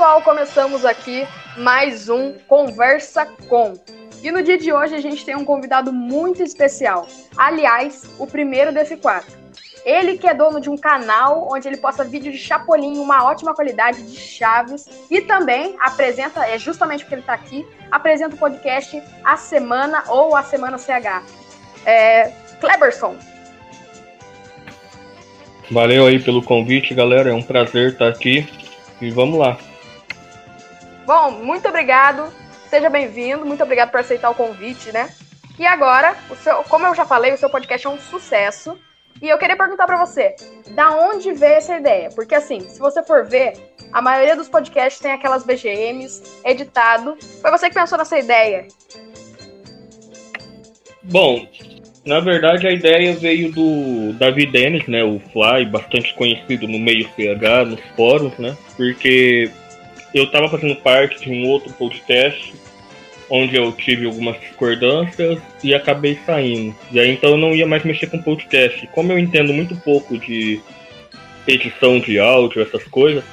Pessoal, começamos aqui mais um Conversa Com. E no dia de hoje a gente tem um convidado muito especial. Aliás, o primeiro desse quadro. Ele que é dono de um canal onde ele posta vídeos de Chapolin uma ótima qualidade de Chaves e também apresenta, é justamente porque ele está aqui, apresenta o podcast A Semana ou A Semana CH. É, Kleberson. Valeu aí pelo convite, galera. É um prazer estar aqui e vamos lá. Bom, muito obrigado. Seja bem-vindo. Muito obrigado por aceitar o convite, né? E agora, o seu, como eu já falei, o seu podcast é um sucesso. E eu queria perguntar para você, da onde veio essa ideia? Porque assim, se você for ver, a maioria dos podcasts tem aquelas BGMs, editado. Foi você que pensou nessa ideia? Bom, na verdade a ideia veio do David Dennis, né, o Fly, bastante conhecido no meio CH, nos fóruns, né? Porque eu estava fazendo parte de um outro podcast onde eu tive algumas discordâncias e acabei saindo. E aí então eu não ia mais mexer com podcast. Como eu entendo muito pouco de edição de áudio, essas coisas,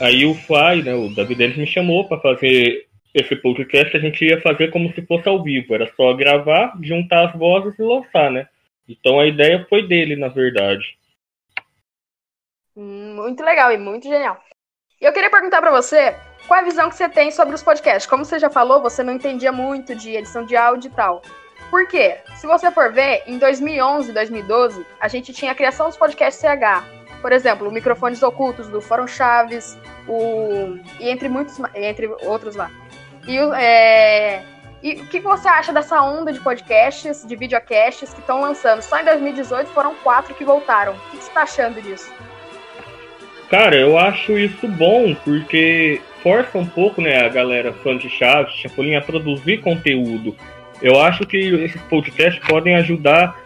aí o Fly, né, o David Dennis me chamou para fazer esse podcast, a gente ia fazer como se fosse ao vivo, era só gravar, juntar as vozes e lançar, né? Então a ideia foi dele, na verdade. Muito legal e muito genial. Eu queria perguntar para você qual a visão que você tem sobre os podcasts? Como você já falou, você não entendia muito de edição de áudio e tal. Por quê? Se você for ver, em 2011 e 2012, a gente tinha a criação dos podcasts CH. Por exemplo, o Microfones Ocultos do Fórum Chaves, o... e entre muitos, entre outros lá. E, é... e o que você acha dessa onda de podcasts, de videocasts que estão lançando? Só em 2018 foram quatro que voltaram. O que você está achando disso? Cara, eu acho isso bom, porque força um pouco, né, a galera fã de Chaves, Chapolin, a produzir conteúdo. Eu acho que esses podcasts podem ajudar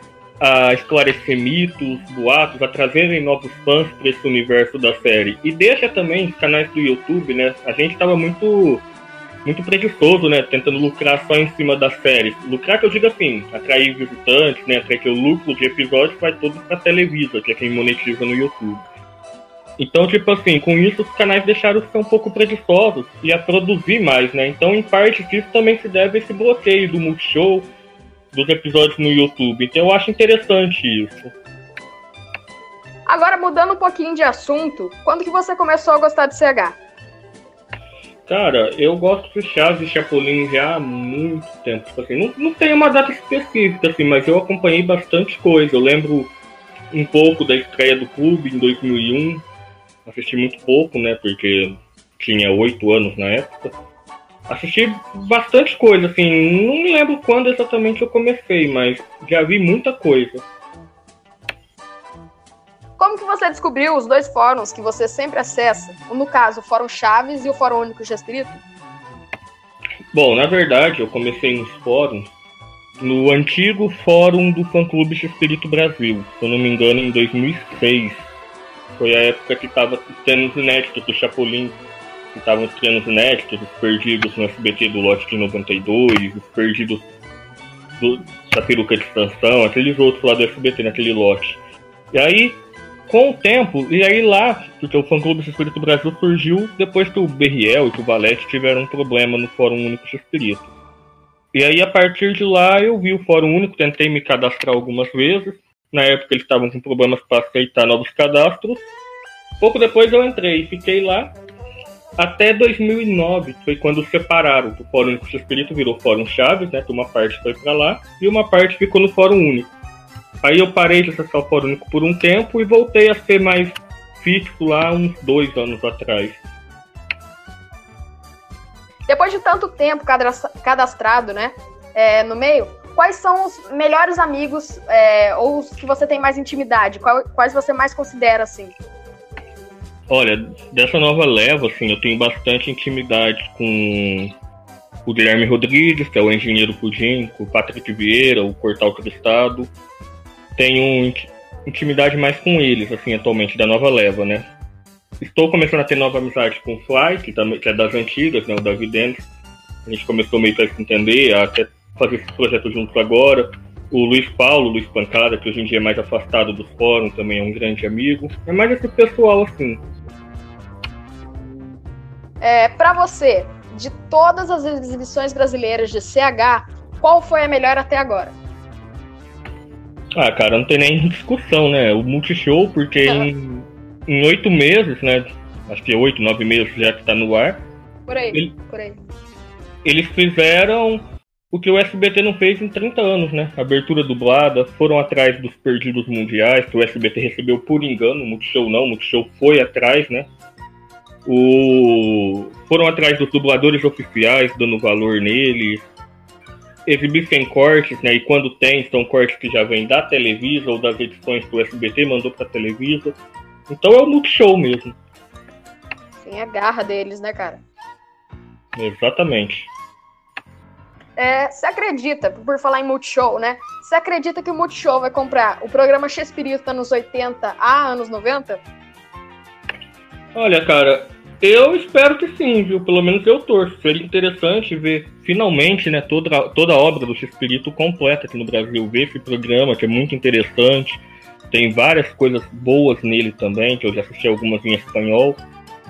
a esclarecer mitos, boatos, a trazerem novos fãs para esse universo da série. E deixa também os canais do YouTube, né? A gente estava muito muito preguiçoso, né? Tentando lucrar só em cima das séries. Lucrar que eu digo assim, atrair visitantes, né? Atrair que o lucro de episódios vai todo para Televisa, que é quem monetiza no YouTube. Então, tipo assim, com isso os canais deixaram de ser um pouco preguiçosos e a produzir mais, né? Então, em parte disso também se deve a esse bloqueio do Multishow, dos episódios no YouTube. Então, eu acho interessante isso. Agora, mudando um pouquinho de assunto, quando que você começou a gostar de CH? Cara, eu gosto de Chaves e Chapolin já há muito tempo. Tipo assim, não, não tem uma data específica, assim, mas eu acompanhei bastante coisa. Eu lembro um pouco da estreia do clube em 2001, assisti muito pouco, né? Porque tinha oito anos na época. Assisti bastante coisa, assim, não me lembro quando exatamente eu comecei, mas já vi muita coisa. Como que você descobriu os dois fóruns que você sempre acessa? No caso, o Fórum Chaves e o Fórum Único Gestrito? Bom, na verdade, eu comecei nos fóruns no antigo fórum do Fã Clube Espírito Brasil, se eu não me engano, em 2006 foi a época que tava tendo os inéditos do Chapolin, que estavam tendo os inéditos, os perdidos no SBT do lote de 92, os perdidos do Chapiruca de Expansão, aqueles outros lá do SBT naquele lote. E aí, com o tempo, e aí lá, porque o fã-clube Espírito Brasil surgiu depois que o Berriel e que o Valete tiveram um problema no Fórum Único Espírito. E aí, a partir de lá, eu vi o Fórum Único, tentei me cadastrar algumas vezes, na época eles estavam com problemas para aceitar novos cadastros. Pouco depois eu entrei e fiquei lá até 2009, foi quando separaram. O Fórum Único Espírito virou Fórum Chaves, né? Que uma parte foi para lá e uma parte ficou no Fórum Único. Aí eu parei de acessar o Fórum Único por um tempo e voltei a ser mais físico lá uns dois anos atrás. Depois de tanto tempo cadastrado, né, é, no meio, quais são os melhores amigos é, ou os que você tem mais intimidade? quais você mais considera assim? Olha, dessa nova leva, assim, eu tenho bastante intimidade com o Guilherme Rodrigues, que é o engenheiro Pudim, com o Patrick Vieira, o Cortal do Estado. Tenho intimidade mais com eles, assim, atualmente, da nova leva, né? Estou começando a ter nova amizade com o Fly, que, também, que é das antigas, né, o David Dennis. A gente começou meio que a se entender, até fazer esse projeto juntos agora. O Luiz Paulo, Luiz Pancada, que hoje em dia é mais afastado dos fóruns, também é um grande amigo. É mais esse pessoal assim. É, para você, de todas as exibições brasileiras de CH, qual foi a melhor até agora? Ah, cara, não tem nem discussão, né? O Multishow, porque em, em oito meses, né? Acho que oito, nove meses já que tá no ar. Por aí, ele, por aí. Eles fizeram o que o SBT não fez em 30 anos, né? Abertura dublada, foram atrás dos perdidos mundiais, que o SBT recebeu por engano, o Multishow não, o Multishow foi atrás, né? O... Foram atrás dos dubladores oficiais, dando valor neles, exibir sem cortes, né? E quando tem, são cortes que já vêm da Televisa ou das edições que o SBT mandou pra Televisa. Então é o Multishow mesmo. Tem a garra deles, né, cara? Exatamente. É, você acredita, por falar em Multishow, né? Você acredita que o Multishow vai comprar o programa Chespirito nos 80 a anos 90? Olha, cara, eu espero que sim, viu? Pelo menos eu torço. Seria interessante ver finalmente, né, toda, toda a obra do Espírito completa aqui no Brasil. Ver esse programa, que é muito interessante. Tem várias coisas boas nele também, que eu já assisti algumas em espanhol.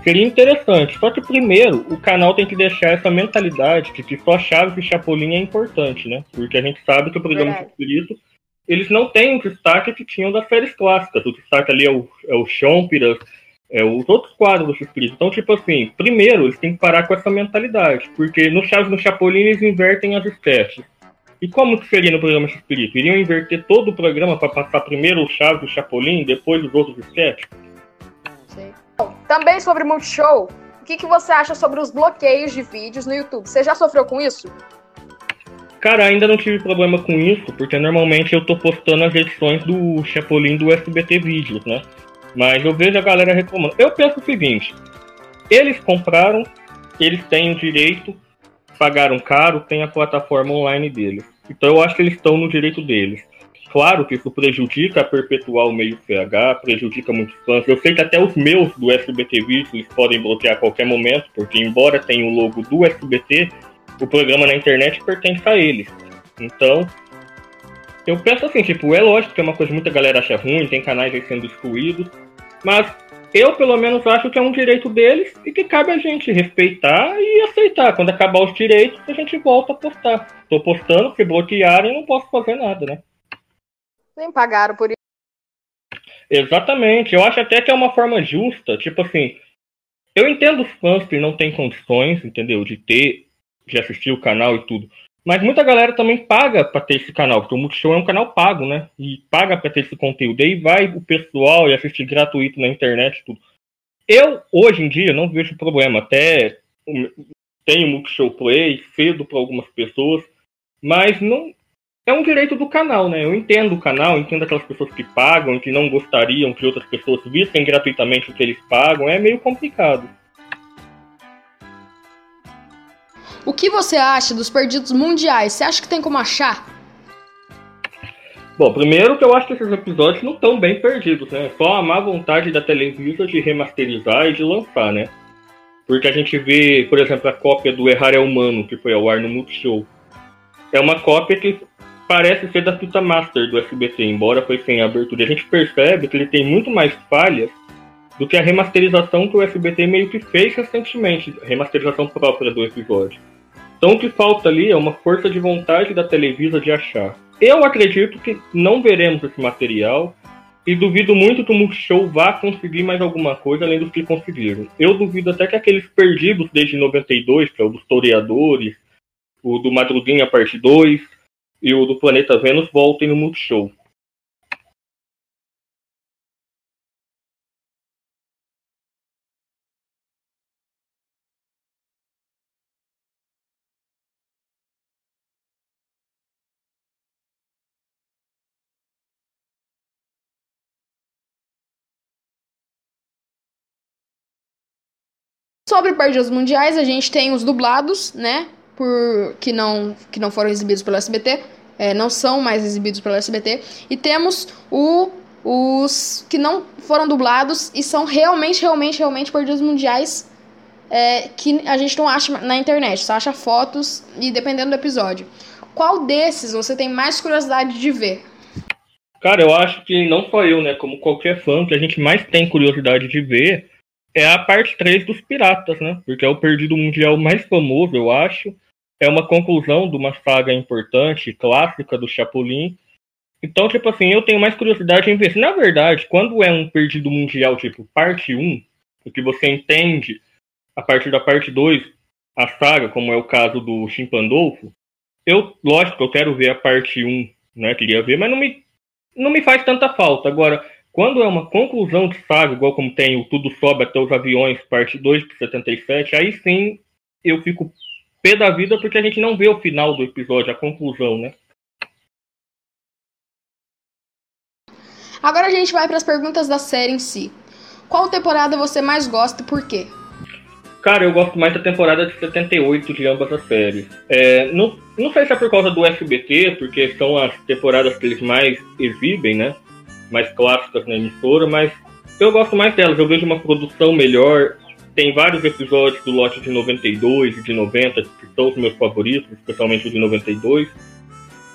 Seria interessante. Só que primeiro, o canal tem que deixar essa mentalidade de que só Chaves e Chapolin é importante, né? Porque a gente sabe que o programa do Espírito eles não têm o destaque que tinham das séries clássicas. O destaque ali é o, é o Chompiras, é, os outros quadros do X-Espírito. Então, tipo assim, primeiro eles têm que parar com essa mentalidade, porque no Chaves no Chapolin eles invertem as espécies. E como que seria no programa X-Espírito? Iriam inverter todo o programa para passar primeiro o Chaves, o Chapolin, depois os outros sketches? Também sobre Multishow, o que, que você acha sobre os bloqueios de vídeos no YouTube? Você já sofreu com isso? Cara, ainda não tive problema com isso, porque normalmente eu tô postando as edições do Chapolin do SBT Vídeos, né? Mas eu vejo a galera reclamando. Eu penso o seguinte: eles compraram, eles têm o direito, pagaram caro, tem a plataforma online deles. Então eu acho que eles estão no direito deles. Claro que isso prejudica perpetuar o meio CH, prejudica muitos fãs. Eu sei que até os meus do SBT Vídeos podem bloquear a qualquer momento, porque embora tenha o logo do SBT, o programa na internet pertence a eles. Então, eu penso assim, tipo, é lógico que é uma coisa que muita galera acha ruim, tem canais aí sendo excluídos, mas eu pelo menos acho que é um direito deles e que cabe a gente respeitar e aceitar. Quando acabar os direitos, a gente volta a postar. Tô postando, porque bloquearam e não posso fazer nada, né? Nem pagaram por isso. Exatamente. Eu acho até que é uma forma justa. Tipo assim, eu entendo os fãs que não têm condições, entendeu? De ter, de assistir o canal e tudo. Mas muita galera também paga para ter esse canal, porque o Multishow é um canal pago, né? E paga para ter esse conteúdo. Aí vai o pessoal e assistir gratuito na internet tudo. Eu, hoje em dia, não vejo problema. Até tenho Multishow Play, cedo para algumas pessoas, mas não é um direito do canal, né? Eu entendo o canal, entendo aquelas pessoas que pagam e que não gostariam que outras pessoas vissem gratuitamente o que eles pagam. É meio complicado. O que você acha dos perdidos mundiais? Você acha que tem como achar? Bom, primeiro que eu acho que esses episódios não estão bem perdidos, né? Só a má vontade da Televisa de remasterizar e de lançar, né? Porque a gente vê, por exemplo, a cópia do Errar é Humano, que foi ao ar no Multishow. É uma cópia que parece ser da fita master do SBT, embora foi sem abertura. A gente percebe que ele tem muito mais falhas do que a remasterização que o SBT meio que fez recentemente, a remasterização própria do episódio. Então o que falta ali é uma força de vontade da Televisa de achar. Eu acredito que não veremos esse material e duvido muito que o Multishow vá conseguir mais alguma coisa além do que conseguiram. Eu duvido até que aqueles perdidos desde 92, que é o dos Toreadores, o do Madruguinha Parte 2 e o do Planeta Vênus voltem no Multishow. Sobre Perdidos Mundiais, a gente tem os dublados, né? Por, que, não, que não foram exibidos pelo SBT. É, não são mais exibidos pelo SBT. E temos o, os que não foram dublados e são realmente, realmente, realmente Perdidos Mundiais é, que a gente não acha na internet, só acha fotos e dependendo do episódio. Qual desses você tem mais curiosidade de ver? Cara, eu acho que não só eu, né? Como qualquer fã, que a gente mais tem curiosidade de ver é a parte 3 dos Piratas, né? Porque é o Perdido Mundial mais famoso, eu acho. É uma conclusão de uma saga importante, clássica do Chapolin. Então, tipo assim, eu tenho mais curiosidade em ver na verdade, quando é um Perdido Mundial, tipo, parte 1, o que você entende a partir da parte 2, a saga, como é o caso do Chimpandolfo, eu, lógico, eu quero ver a parte 1, né? Queria ver, mas não me, não me faz tanta falta. Agora, quando é uma conclusão de saga, igual como tem o Tudo Sobe até os Aviões, parte 2 de 77, aí sim eu fico pé da vida porque a gente não vê o final do episódio, a conclusão, né? Agora a gente vai para as perguntas da série em si. Qual temporada você mais gosta e por quê? Cara, eu gosto mais da temporada de 78 de ambas as séries. É, não, não sei se é por causa do SBT, porque são as temporadas que eles mais exibem, né? Mais clássicas na emissora, mas eu gosto mais delas. Eu vejo uma produção melhor. Tem vários episódios do lote de 92 e de 90 que são os meus favoritos, especialmente o de 92.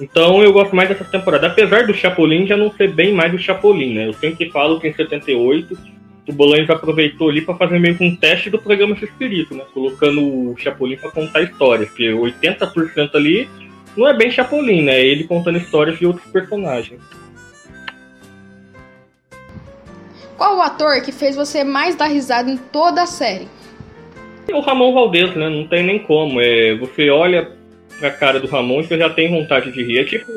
Então eu gosto mais dessa temporada. Apesar do Chapolin já não ser bem mais o Chapolin, né? Eu sempre falo que em 78 o Bolanes aproveitou ali para fazer meio que um teste do programa Espírito, né? Colocando o Chapolin para contar histórias, porque 80% ali não é bem Chapolin, né? É ele contando histórias de outros personagens. Qual o ator que fez você mais dar risada em toda a série? O Ramon Valdez, né? Não tem nem como. É, você olha pra cara do Ramon e você já tem vontade de rir. É tipo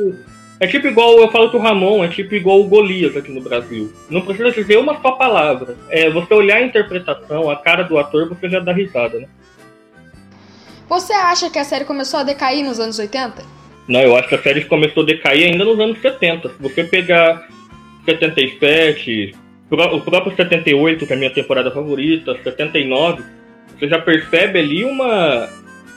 é tipo igual, eu falo que o Ramon é tipo igual o Golias aqui no Brasil. Não precisa dizer uma só palavra. É, você olhar a interpretação, a cara do ator, você já dá risada, né? Você acha que a série começou a decair nos anos 80? Não, eu acho que a série começou a decair ainda nos anos 70. Se você pegar 77, o próprio 78, que é a minha temporada favorita, 79, você já percebe ali uma,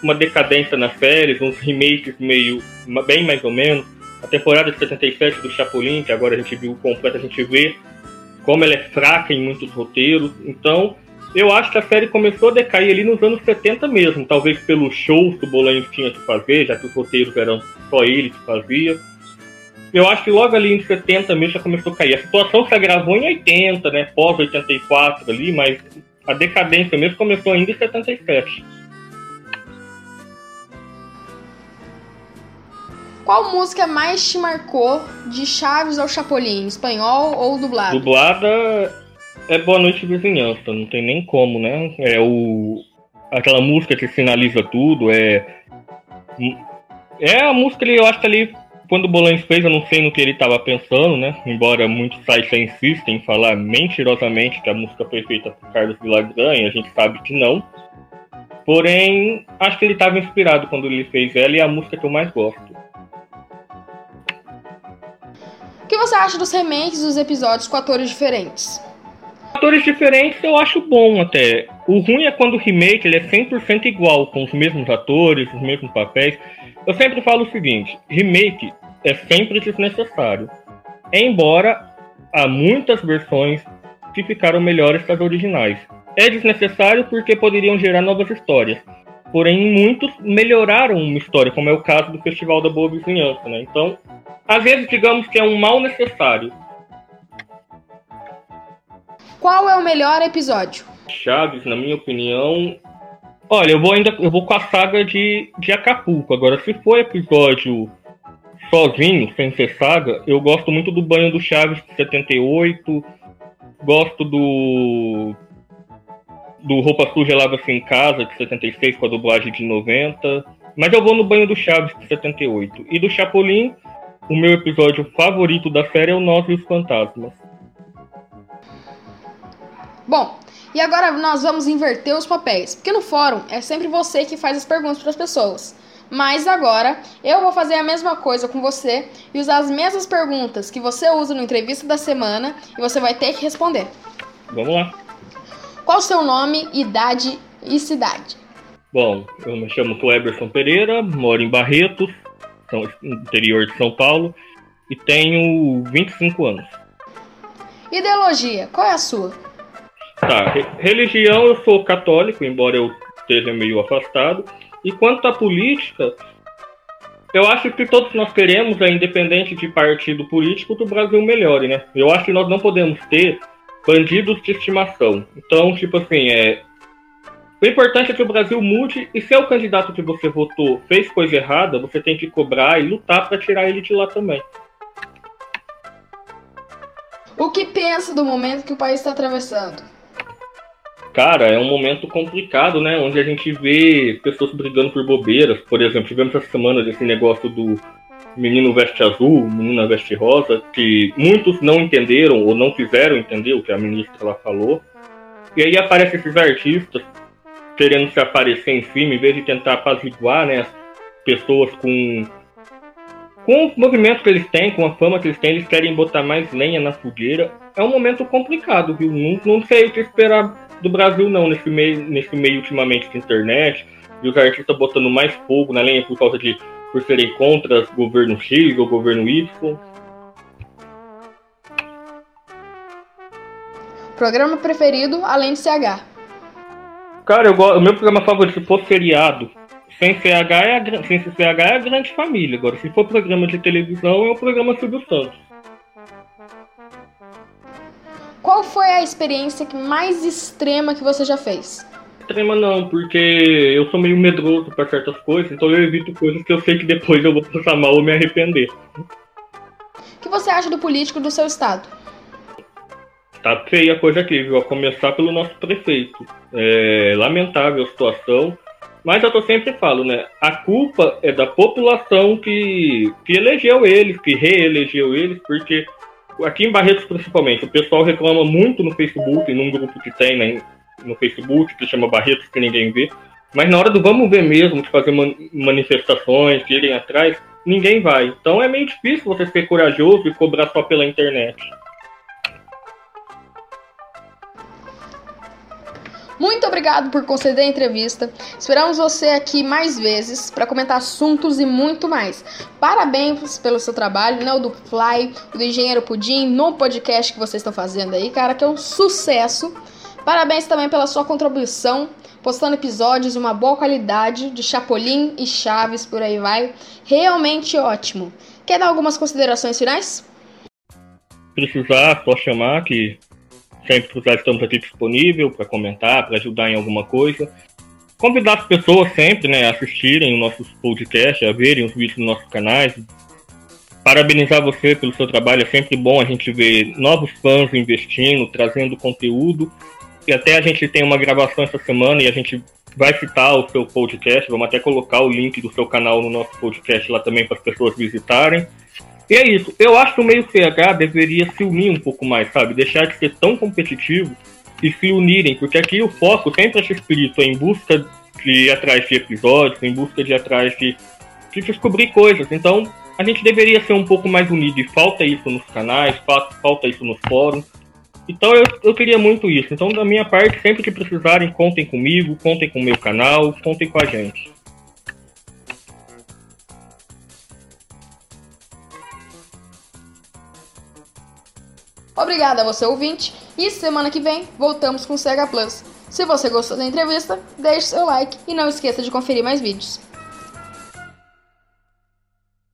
uma decadência nas séries, uns remakes meio, bem mais ou menos a temporada de 77 do Chapolin, que agora a gente viu completa, a gente vê como ela é fraca em muitos roteiros. Então, eu acho que a série começou a decair ali nos anos 70 mesmo, talvez pelos shows que o Bolanhos tinha que fazer, já que os roteiros eram só ele que fazia. Eu acho que logo ali em 70 mesmo já começou a cair. A situação se agravou em 80, né? Pós 84 ali, mas a decadência mesmo começou ainda em 77. Qual música mais te marcou de Chaves ao Chapolin, espanhol ou dublado? Dublada é Boa Noite Vizinhança, não tem nem como, né? É o aquela música que finaliza tudo, é é a música que eu acho que ali quando o fez, eu não sei no que ele estava pensando, né? Embora muitos sites insistem em falar mentirosamente que a música foi feita por Carlos Villagrán, a gente sabe que não. Porém, acho que ele estava inspirado quando ele fez ela e é a música que eu mais gosto que você acha dos remakes dos episódios com atores diferentes? Atores diferentes eu acho bom até. O ruim é quando o remake ele é 100% igual, com os mesmos atores, os mesmos papéis. Eu sempre falo o seguinte: remake é sempre desnecessário. Embora há muitas versões que ficaram melhores que as originais. É desnecessário porque poderiam gerar novas histórias. Porém, muitos melhoraram uma história, como é o caso do Festival da Boa Vizinhança, né? Então, às vezes, digamos que é um mal necessário. Qual é o melhor episódio? Chaves, na minha opinião. Olha, eu vou ainda eu vou com a saga de, de Acapulco. Agora, se for episódio sozinho, sem ser saga, eu gosto muito do banho do Chaves de 78. Gosto do. Do Roupa Suja Lava-se em Casa, de 76, com a dublagem de 90. Mas eu vou no banho do Chaves de 78. E do Chapolin, o meu episódio favorito da série é o Nós e os Fantasmas. Bom, e agora nós vamos inverter os papéis, porque no fórum é sempre você que faz as perguntas para as pessoas. Mas agora eu vou fazer a mesma coisa com você e usar as mesmas perguntas que você usa no entrevista da semana e você vai ter que responder. Vamos lá. Qual o seu nome, idade e cidade? Bom, eu me chamo Cleberson Pereira, moro em Barretos, interior de São Paulo, e tenho 25 anos. Ideologia, qual é a sua? Tá, re religião eu sou católico, embora eu esteja meio afastado. E quanto à política, eu acho que todos nós queremos, é, independente de partido político, que o Brasil melhore, né? Eu acho que nós não podemos ter bandidos de estimação. Então, tipo assim, é. O importante é que o Brasil mude e se é o candidato que você votou fez coisa errada, você tem que cobrar e lutar para tirar ele de lá também. O que pensa do momento que o país está atravessando? Cara, é um momento complicado, né? Onde a gente vê pessoas brigando por bobeiras. Por exemplo, tivemos essa semana esse negócio do menino veste azul, menina veste rosa, que muitos não entenderam ou não quiseram entender o que a ministra lá falou. E aí aparecem esses artistas querendo se aparecer em cima, em vez de tentar apaziguar né, as pessoas com, com os movimentos que eles têm, com a fama que eles têm, eles querem botar mais lenha na fogueira. É um momento complicado, viu? Não, não sei o que esperar do Brasil não, nesse meio, nesse meio ultimamente de internet, e os artistas botando mais fogo na lenha por causa de por serem contra o governo X ou governo Y. Programa preferido além de CH? Cara, eu gosto, o meu programa favorito se for seriado, sem CH é a, sem CH é a grande família. Agora, se for programa de televisão, é o programa Silvio Santos. Qual foi a experiência mais extrema que você já fez? Extrema não, porque eu sou meio medroso para certas coisas, então eu evito coisas que eu sei que depois eu vou passar mal ou me arrepender. O que você acha do político do seu estado? Tá feia a coisa aqui, viu? A começar pelo nosso prefeito. É lamentável a situação, mas eu sempre falo, né? A culpa é da população que, que elegeu eles, que reelegeu eles, porque aqui em Barretos principalmente, o pessoal reclama muito no Facebook, num grupo que tem né, no Facebook, que chama Barretos que ninguém vê. Mas na hora do vamos ver mesmo, de fazer manifestações, de irem atrás, ninguém vai. Então é meio difícil você ser corajoso e cobrar só pela internet. Muito obrigado por conceder a entrevista. Esperamos você aqui mais vezes para comentar assuntos e muito mais. Parabéns pelo seu trabalho, né? O do Fly, o do Engenheiro Pudim, no podcast que vocês estão fazendo aí, cara, que é um sucesso. Parabéns também pela sua contribuição, postando episódios de uma boa qualidade, de Chapolin e Chaves, por aí vai. Realmente ótimo. Quer dar algumas considerações finais? Precisar, só chamar que sempre precisar estamos aqui disponível para comentar, para ajudar em alguma coisa. Convidar as pessoas sempre né, a assistirem os nossos podcasts, a verem os vídeos dos nossos canais. Parabenizar você pelo seu trabalho, é sempre bom a gente ver novos fãs investindo, trazendo conteúdo. E até a gente tem uma gravação essa semana e a gente vai citar o seu podcast. Vamos até colocar o link do seu canal no nosso podcast lá também para as pessoas visitarem. E é isso. Eu acho que o meio CH deveria se unir um pouco mais, sabe? Deixar de ser tão competitivo e se unirem, porque aqui o foco sempre é espírito em busca de ir atrás de episódios, em busca de ir atrás de, de descobrir coisas. Então, a gente deveria ser um pouco mais unido e falta isso nos canais, falta, falta isso nos fóruns. Então eu, eu queria muito isso. Então, da minha parte, sempre que precisarem, contem comigo, contem com o meu canal, contem com a gente. Obrigada a você ouvinte e semana que vem voltamos com o Sega Plus. Se você gostou da entrevista, deixe seu like e não esqueça de conferir mais vídeos.